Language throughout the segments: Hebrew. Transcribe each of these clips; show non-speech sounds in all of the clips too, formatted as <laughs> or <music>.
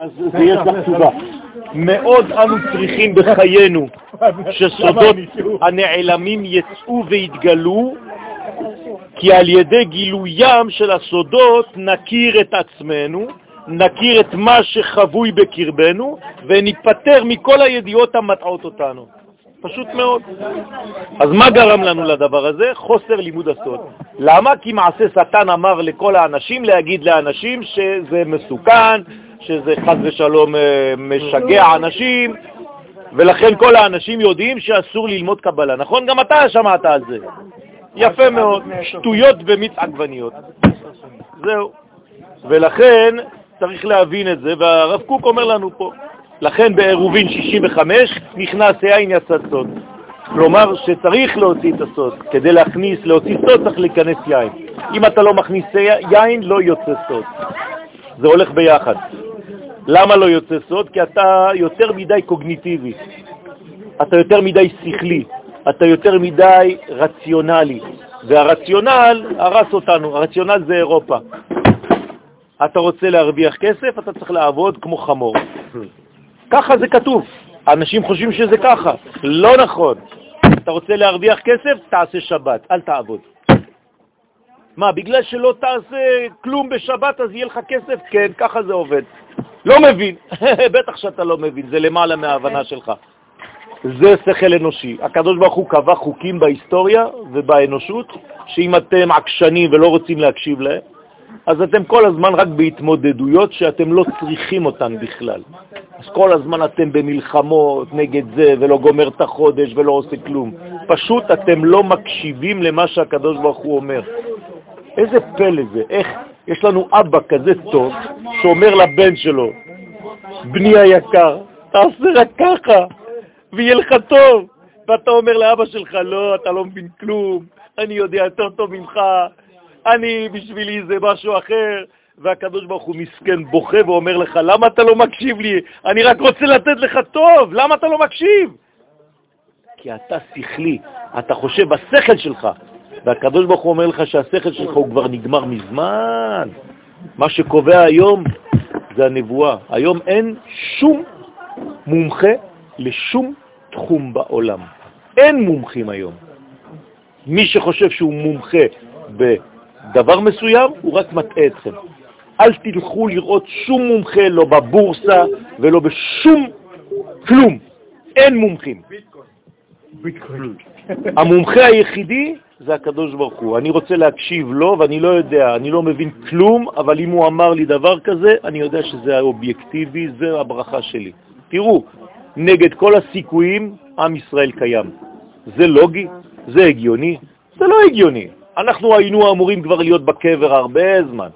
אז זה יש לך תשובה. מאוד אנו צריכים בחיינו שסודות הנעלמים יצאו ויתגלו, כי על ידי גילוים של הסודות נכיר את עצמנו, נכיר את מה שחבוי בקרבנו, וניפטר מכל הידיעות המטעות אותנו. פשוט מאוד. אז מה גרם לנו לדבר הזה? חוסר לימוד הסוד. למה? כי מעשה שטן אמר לכל האנשים להגיד לאנשים שזה מסוכן, שזה חז ושלום אה, משגע אנשים, ולכן כל האנשים יודעים שאסור ללמוד קבלה. נכון? גם אתה שמעת על זה. יפה מאוד. שטויות במיץ עגבניות. זהו. ולכן צריך להבין את זה, והרב קוק אומר לנו פה. לכן בעירובין 65 נכנס יין יצא סוד. כלומר שצריך להוציא את הסוד. כדי להכניס, להוציא סוד צריך להיכנס יין. אם אתה לא מכניס יין, לא יוצא סוד. זה הולך ביחד. למה לא יוצא סוד? כי אתה יותר מדי קוגניטיבי, אתה יותר מדי שכלי, אתה יותר מדי רציונלי, והרציונל הרס אותנו, הרציונל זה אירופה. אתה רוצה להרוויח כסף, אתה צריך לעבוד כמו חמור. ככה זה כתוב. אנשים חושבים שזה ככה. לא נכון. אתה רוצה להרוויח כסף, תעשה שבת, אל תעבוד. מה, בגלל שלא תעשה כלום בשבת אז יהיה לך כסף? כן, ככה זה עובד. לא מבין. <laughs> בטח שאתה לא מבין, זה למעלה מההבנה שלך. זה שכל אנושי. הקדוש ברוך הוא קבע חוקים בהיסטוריה ובאנושות, שאם אתם עקשנים ולא רוצים להקשיב להם, אז אתם כל הזמן רק בהתמודדויות שאתם לא צריכים אותן בכלל. אז כל הזמן אתם במלחמות נגד זה, ולא גומר את החודש ולא עושה כלום. פשוט אתם לא מקשיבים למה שהקדוש ברוך הוא אומר. איזה פלא זה, איך יש לנו אבא כזה טוב שאומר לבן שלו, בני היקר, תעשה רק ככה ויהיה לך טוב. ואתה אומר לאבא שלך, לא, אתה לא מבין כלום, אני יודע יותר טוב ממך, אני בשבילי זה משהו אחר. והקדוש ברוך הוא מסכן בוכה ואומר לך, למה אתה לא מקשיב לי? אני רק רוצה לתת לך טוב, למה אתה לא מקשיב? כי אתה שכלי, אתה חושב בשכל שלך, והקדוש ברוך הוא אומר לך שהשכל שלך הוא כבר נגמר מזמן. מה שקובע היום זה הנבואה. היום אין שום מומחה לשום תחום בעולם. אין מומחים היום. מי שחושב שהוא מומחה בדבר מסוים, הוא רק מטעה אתכם. אל תלכו לראות שום מומחה, לא בבורסה ולא בשום כלום. אין מומחים. המומחה היחידי זה הקדוש ברוך הוא. אני רוצה להקשיב לו ואני לא יודע, אני לא מבין כלום, אבל אם הוא אמר לי דבר כזה, אני יודע שזה האובייקטיבי, זה הברכה שלי. תראו, נגד כל הסיכויים, עם ישראל קיים. זה לוגי? זה הגיוני? זה לא הגיוני. אנחנו היינו אמורים כבר להיות בקבר הרבה זמן.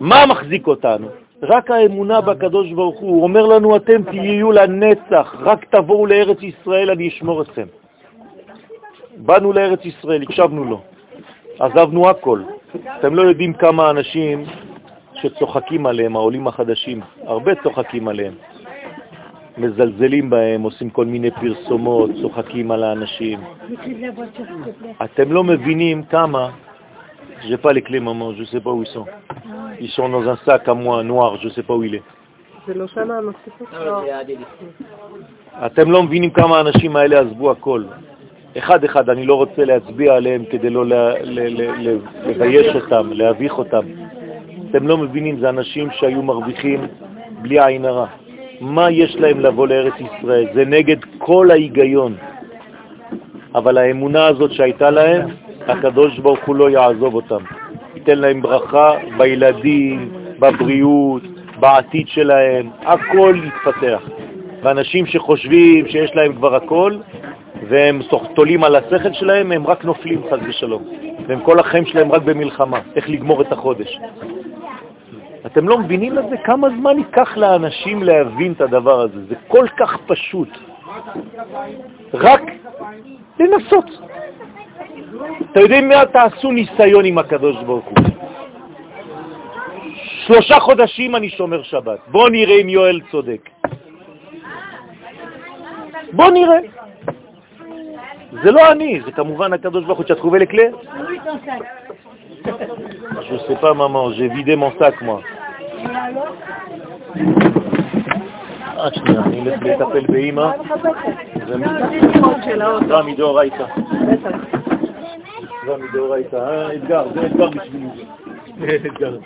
מה מחזיק אותנו? רק האמונה בקדוש ברוך הוא. הוא אומר לנו, אתם תהיו לנצח, רק תבואו לארץ ישראל, אני אשמור אתכם. באנו לארץ ישראל, הקשבנו לו, עזבנו הכל. אתם לא יודעים כמה אנשים שצוחקים עליהם, העולים החדשים, הרבה צוחקים עליהם. מזלזלים בהם, עושים כל מיני פרסומות, צוחקים על האנשים. אתם לא מבינים כמה, j'ai pas les clés maman, je sais pas où ils sont. Ils sont dans un sac à moi noir, je sais pas où il est. אתם לא מבינים כמה האנשים האלה עזבו הכל. אחד-אחד, אני לא רוצה להצביע עליהם כדי לא לבייש אותם, להביך אותם. אתם לא מבינים, זה אנשים שהיו מרוויחים בלי עין הרע. מה יש להם לבוא לארץ ישראל? זה נגד כל ההיגיון. אבל האמונה הזאת שהייתה להם, הקדוש ברוך הוא לא יעזוב אותם. ייתן להם ברכה בילדים, בבריאות, בעתיד שלהם, הכל יתפתח. ואנשים שחושבים שיש להם כבר הכל, והם תולים על השכל שלהם, הם רק נופלים חז ושלום. והם כל החיים שלהם רק במלחמה, איך לגמור את החודש. אתם לא מבינים את זה? כמה זמן ייקח לאנשים להבין את הדבר הזה? זה כל כך פשוט. רק לנסות. אתה יודעים מה? תעשו ניסיון עם הקדוש ברוך הוא. שלושה חודשים אני שומר שבת. בוא נראה אם יואל צודק. בוא נראה. זה לא אני, זה כמובן הקדוש ברוך הוא. Tu as trouvé les clés Je sais pas, maman, j'ai vidé mon sac, moi. אה, שנייה, אני אלך לטפל באימא. זה מדאורייתא. זה מדאורייתא. אתגר, זה אתגר בשבילי. אתגר.